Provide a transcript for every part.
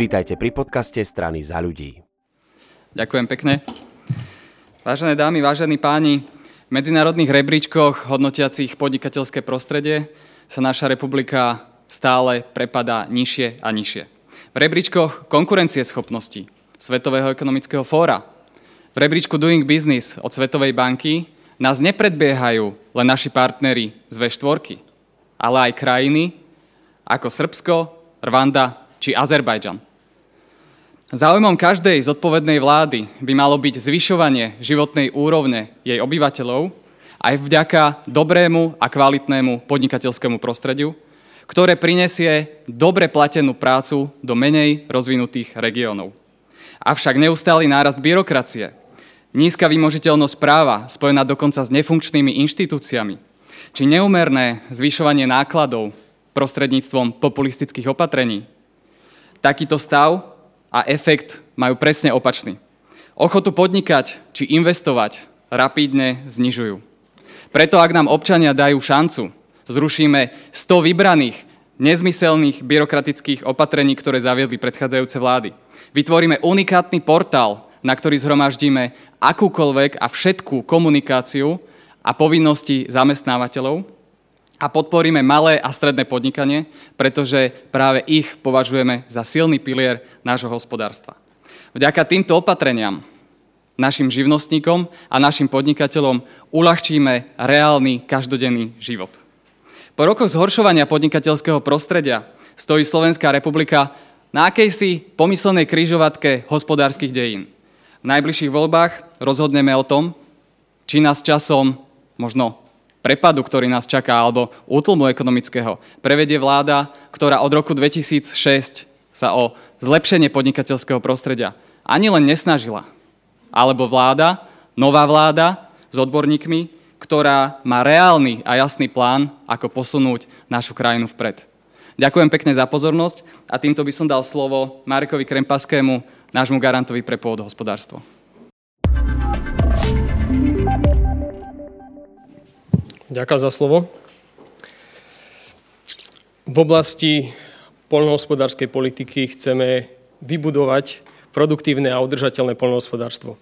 Vítajte pri podcaste strany za ľudí. Ďakujem pekne. Vážené dámy, vážení páni, v medzinárodných rebríčkoch hodnotiacich podnikateľské prostredie sa naša republika stále prepadá nižšie a nižšie. V rebríčkoch konkurencieschopnosti Svetového ekonomického fóra, v rebríčku Doing Business od Svetovej banky nás nepredbiehajú len naši partnery z V4, ale aj krajiny ako Srbsko, Rwanda či Azerbajdžan. Záujmom každej zodpovednej vlády by malo byť zvyšovanie životnej úrovne jej obyvateľov aj vďaka dobrému a kvalitnému podnikateľskému prostrediu, ktoré prinesie dobre platenú prácu do menej rozvinutých regiónov. Avšak neustály nárast byrokracie, nízka vymožiteľnosť práva spojená dokonca s nefunkčnými inštitúciami, či neumerné zvyšovanie nákladov prostredníctvom populistických opatrení Takýto stav a efekt majú presne opačný. Ochotu podnikať či investovať rapídne znižujú. Preto ak nám občania dajú šancu, zrušíme 100 vybraných, nezmyselných byrokratických opatrení, ktoré zaviedli predchádzajúce vlády. Vytvoríme unikátny portál, na ktorý zhromaždíme akúkoľvek a všetkú komunikáciu a povinnosti zamestnávateľov, a podporíme malé a stredné podnikanie, pretože práve ich považujeme za silný pilier nášho hospodárstva. Vďaka týmto opatreniam našim živnostníkom a našim podnikateľom uľahčíme reálny každodenný život. Po rokoch zhoršovania podnikateľského prostredia stojí Slovenská republika na akejsi pomyselnej kryžovatke hospodárskych dejín. V najbližších voľbách rozhodneme o tom, či nás časom možno prepadu, ktorý nás čaká, alebo útlmu ekonomického, prevedie vláda, ktorá od roku 2006 sa o zlepšenie podnikateľského prostredia ani len nesnažila. Alebo vláda, nová vláda s odborníkmi, ktorá má reálny a jasný plán, ako posunúť našu krajinu vpred. Ďakujem pekne za pozornosť a týmto by som dal slovo Marekovi Krempaskému, nášmu garantovi pre pôdohospodárstvo. Ďakujem za slovo. V oblasti poľnohospodárskej politiky chceme vybudovať produktívne a udržateľné poľnohospodárstvo.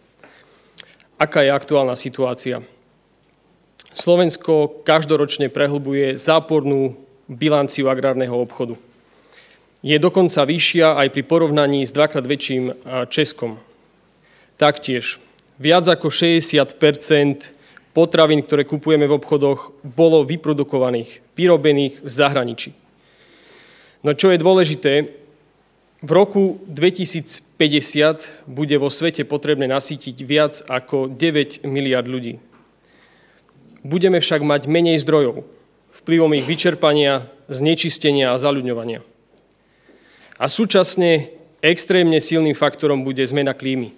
Aká je aktuálna situácia? Slovensko každoročne prehlbuje zápornú bilanciu agrárneho obchodu. Je dokonca vyššia aj pri porovnaní s dvakrát väčším Českom. Taktiež viac ako 60 potravín, ktoré kupujeme v obchodoch, bolo vyprodukovaných, vyrobených v zahraničí. No čo je dôležité, v roku 2050 bude vo svete potrebné nasítiť viac ako 9 miliard ľudí. Budeme však mať menej zdrojov vplyvom ich vyčerpania, znečistenia a zaľudňovania. A súčasne extrémne silným faktorom bude zmena klímy.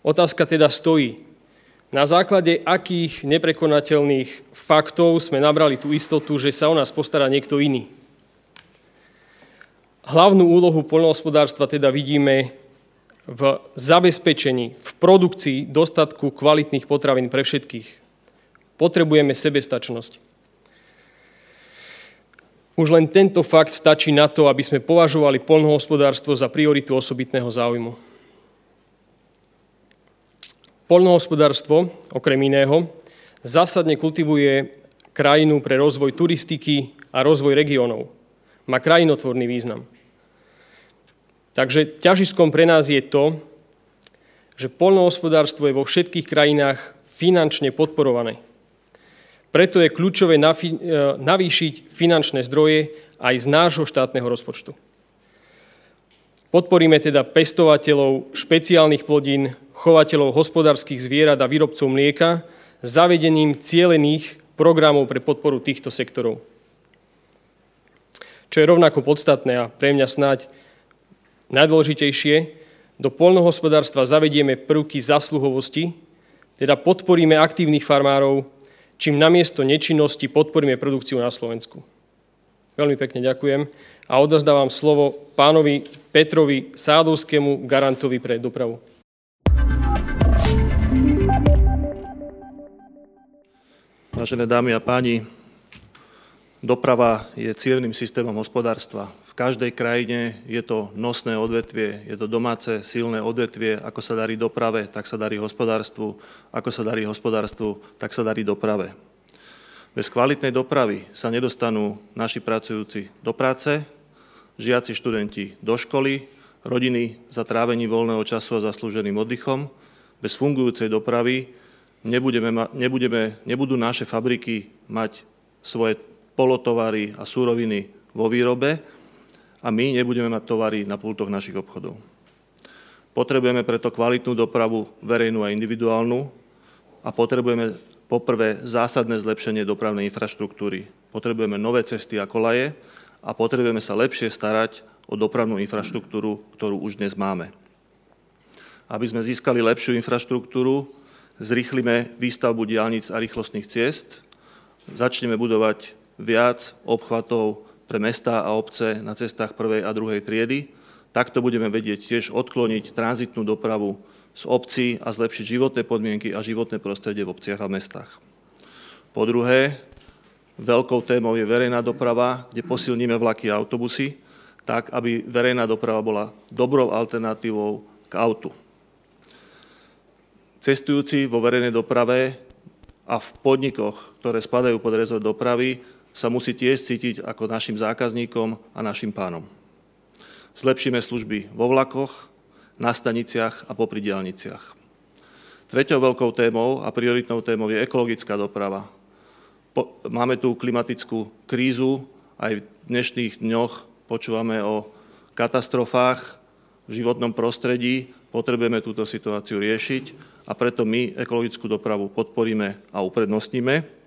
Otázka teda stojí, na základe akých neprekonateľných faktov sme nabrali tú istotu, že sa o nás postará niekto iný. Hlavnú úlohu poľnohospodárstva teda vidíme v zabezpečení, v produkcii dostatku kvalitných potravín pre všetkých. Potrebujeme sebestačnosť. Už len tento fakt stačí na to, aby sme považovali poľnohospodárstvo za prioritu osobitného záujmu. Poľnohospodárstvo, okrem iného, zásadne kultivuje krajinu pre rozvoj turistiky a rozvoj regiónov. Má krajinotvorný význam. Takže ťažiskom pre nás je to, že poľnohospodárstvo je vo všetkých krajinách finančne podporované. Preto je kľúčové e, navýšiť finančné zdroje aj z nášho štátneho rozpočtu. Podporíme teda pestovateľov špeciálnych plodín, chovateľov hospodárskych zvierat a výrobcov mlieka zavedením cielených programov pre podporu týchto sektorov. Čo je rovnako podstatné a pre mňa snáď najdôležitejšie, do polnohospodárstva zavedieme prvky zasluhovosti, teda podporíme aktívnych farmárov, čím namiesto nečinnosti podporíme produkciu na Slovensku. Veľmi pekne ďakujem a odozdávam slovo pánovi Petrovi Sádovskému, garantovi pre dopravu. Vážené dámy a páni, Doprava je cievným systémom hospodárstva. V každej krajine je to nosné odvetvie, je to domáce silné odvetvie. Ako sa darí doprave, tak sa darí hospodárstvu. Ako sa darí hospodárstvu, tak sa darí doprave. Bez kvalitnej dopravy sa nedostanú naši pracujúci do práce, žiaci študenti do školy, rodiny za trávení voľného času a zaslúženým oddychom. Bez fungujúcej dopravy nebudeme, nebudeme, nebudú naše fabriky mať svoje polotovary a súroviny vo výrobe a my nebudeme mať tovary na pultoch našich obchodov. Potrebujeme preto kvalitnú dopravu verejnú a individuálnu a potrebujeme poprvé zásadné zlepšenie dopravnej infraštruktúry. Potrebujeme nové cesty a kolaje a potrebujeme sa lepšie starať o dopravnú infraštruktúru, ktorú už dnes máme. Aby sme získali lepšiu infraštruktúru, zrýchlime výstavbu diálnic a rýchlostných ciest, začneme budovať viac obchvatov pre mestá a obce na cestách prvej a druhej triedy. Takto budeme vedieť tiež odkloniť tranzitnú dopravu z obcí a zlepšiť životné podmienky a životné prostredie v obciach a mestách. Po druhé, veľkou témou je verejná doprava, kde posilníme vlaky a autobusy, tak aby verejná doprava bola dobrou alternatívou k autu. Cestujúci vo verejnej doprave a v podnikoch, ktoré spadajú pod rezort dopravy, sa musí tiež cítiť ako našim zákazníkom a našim pánom. Zlepšíme služby vo vlakoch, na staniciach a popri diálniciach. Treťou veľkou témou a prioritnou témou je ekologická doprava. Máme tu klimatickú krízu, aj v dnešných dňoch počúvame o katastrofách v životnom prostredí, potrebujeme túto situáciu riešiť a preto my ekologickú dopravu podporíme a uprednostníme.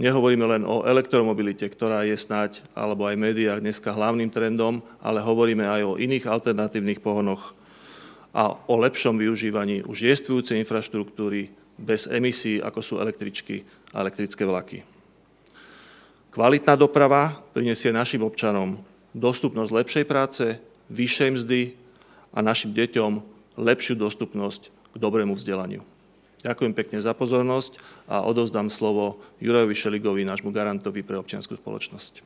Nehovoríme len o elektromobilite, ktorá je snáď, alebo aj médiách dneska hlavným trendom, ale hovoríme aj o iných alternatívnych pohonoch a o lepšom využívaní už jestvujúcej infraštruktúry bez emisí, ako sú električky a elektrické vlaky. Kvalitná doprava prinesie našim občanom dostupnosť lepšej práce, vyššej mzdy a našim deťom lepšiu dostupnosť k dobrému vzdelaniu. Ďakujem pekne za pozornosť a odovzdám slovo Jurajovi Šeligovi, nášmu garantovi pre občianskú spoločnosť.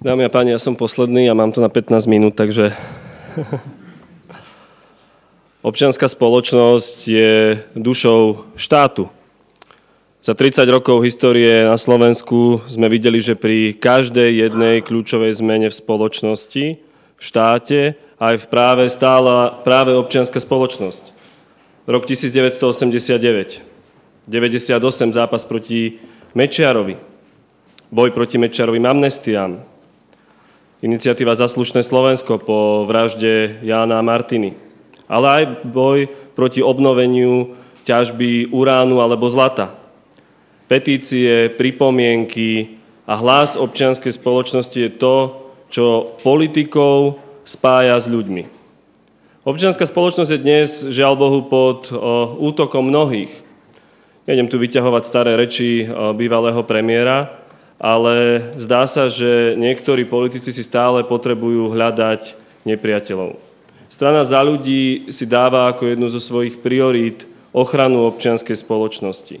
Dámy a páni, ja som posledný a mám to na 15 minút, takže občianská spoločnosť je dušou štátu. Za 30 rokov histórie na Slovensku sme videli, že pri každej jednej kľúčovej zmene v spoločnosti, v štáte, aj v práve stála práve občianská spoločnosť. Rok 1989, 98 zápas proti Mečiarovi, boj proti Mečiarovým amnestiám, iniciatíva Zaslušné Slovensko po vražde Jána a Martiny, ale aj boj proti obnoveniu ťažby uránu alebo zlata. Petície, pripomienky a hlas občianskej spoločnosti je to, čo politikov spája s ľuďmi. Občianská spoločnosť je dnes, žiaľ Bohu, pod o, útokom mnohých. Nejdem tu vyťahovať staré reči o, bývalého premiéra, ale zdá sa, že niektorí politici si stále potrebujú hľadať nepriateľov. Strana za ľudí si dáva ako jednu zo svojich priorít ochranu občianskej spoločnosti.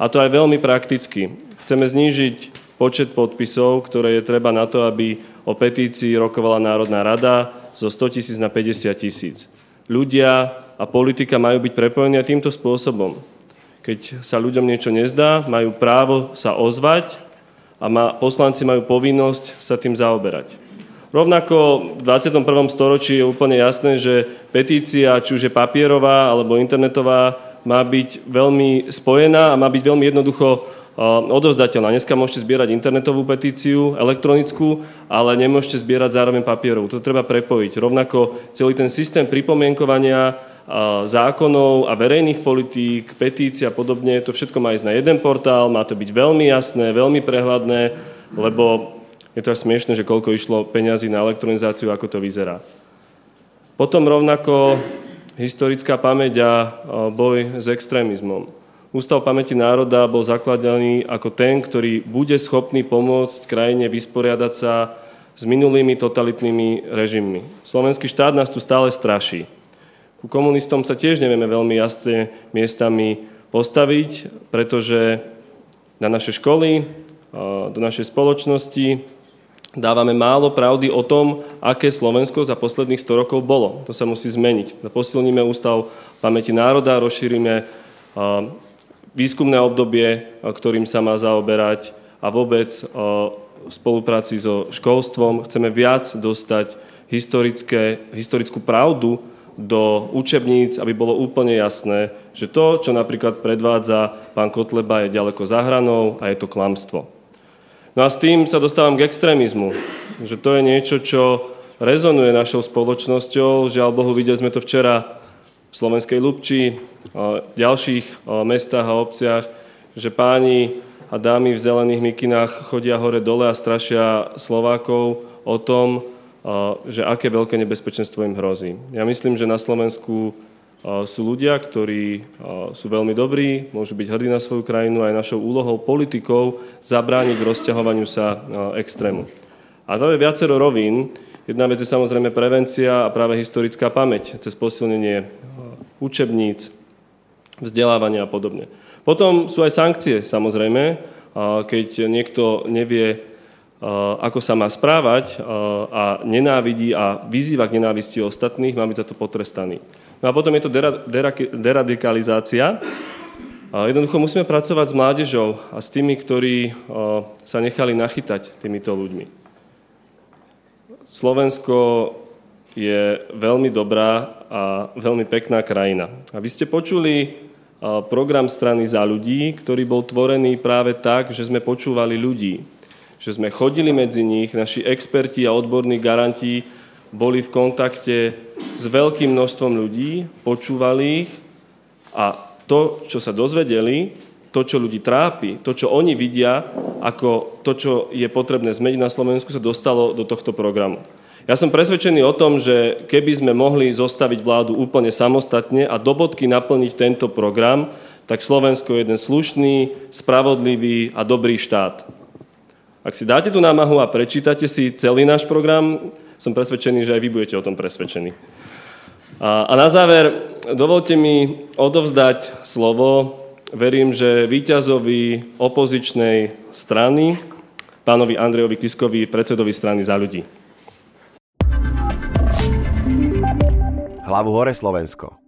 A to aj veľmi prakticky. Chceme znížiť počet podpisov, ktoré je treba na to, aby o petícii rokovala Národná rada zo 100 tisíc na 50 tisíc. Ľudia a politika majú byť prepojení týmto spôsobom. Keď sa ľuďom niečo nezdá, majú právo sa ozvať a má, poslanci majú povinnosť sa tým zaoberať. Rovnako v 21. storočí je úplne jasné, že petícia, či už je papierová alebo internetová, má byť veľmi spojená a má byť veľmi jednoducho odovzdateľná. Dneska môžete zbierať internetovú petíciu, elektronickú, ale nemôžete zbierať zároveň papierovú. To treba prepojiť. Rovnako celý ten systém pripomienkovania zákonov a verejných politík, petícií a podobne, to všetko má ísť na jeden portál, má to byť veľmi jasné, veľmi prehľadné, lebo je to až smiešne, že koľko išlo peňazí na elektronizáciu, ako to vyzerá. Potom rovnako historická pamäť a boj s extrémizmom. Ústav pamäti národa bol zakladaný ako ten, ktorý bude schopný pomôcť krajine vysporiadať sa s minulými totalitnými režimmi. Slovenský štát nás tu stále straší. Ku komunistom sa tiež nevieme veľmi jasne miestami postaviť, pretože na naše školy, do našej spoločnosti dávame málo pravdy o tom, aké Slovensko za posledných 100 rokov bolo. To sa musí zmeniť. Posilníme Ústav pamäti národa, rozšírime výskumné obdobie, ktorým sa má zaoberať a vôbec v spolupráci so školstvom chceme viac dostať historickú pravdu do učebníc, aby bolo úplne jasné, že to, čo napríklad predvádza pán Kotleba, je ďaleko za hranou a je to klamstvo. No a s tým sa dostávam k extrémizmu, že to je niečo, čo rezonuje našou spoločnosťou. Žiaľ Bohu, videli sme to včera v Slovenskej Lubči, v ďalších mestách a obciach, že páni a dámy v zelených mikinách chodia hore-dole a strašia Slovákov o tom, že aké veľké nebezpečenstvo im hrozí. Ja myslím, že na Slovensku sú ľudia, ktorí sú veľmi dobrí, môžu byť hrdí na svoju krajinu a aj našou úlohou politikov zabrániť rozťahovaniu sa extrému. A to je viacero rovín. Jedna vec je samozrejme prevencia a práve historická pamäť cez posilnenie učebníc, vzdelávania a podobne. Potom sú aj sankcie, samozrejme, keď niekto nevie ako sa má správať a nenávidí a vyzýva k nenávisti ostatných, má byť za to potrestaný. No a potom je to deradikalizácia. Jednoducho musíme pracovať s mládežou a s tými, ktorí sa nechali nachytať týmito ľuďmi. Slovensko je veľmi dobrá a veľmi pekná krajina. A vy ste počuli program strany za ľudí, ktorý bol tvorený práve tak, že sme počúvali ľudí že sme chodili medzi nich, naši experti a odborní garanti boli v kontakte s veľkým množstvom ľudí, počúvali ich a to, čo sa dozvedeli, to, čo ľudí trápi, to, čo oni vidia ako to, čo je potrebné zmeniť na Slovensku, sa dostalo do tohto programu. Ja som presvedčený o tom, že keby sme mohli zostaviť vládu úplne samostatne a do bodky naplniť tento program, tak Slovensko je jeden slušný, spravodlivý a dobrý štát. Ak si dáte tú námahu a prečítate si celý náš program, som presvedčený, že aj vy budete o tom presvedčení. A, a na záver, dovolte mi odovzdať slovo. Verím, že víťazovi opozičnej strany, pánovi Andrejovi Kiskovi, predsedovi strany za ľudí. Hlavu hore Slovensko.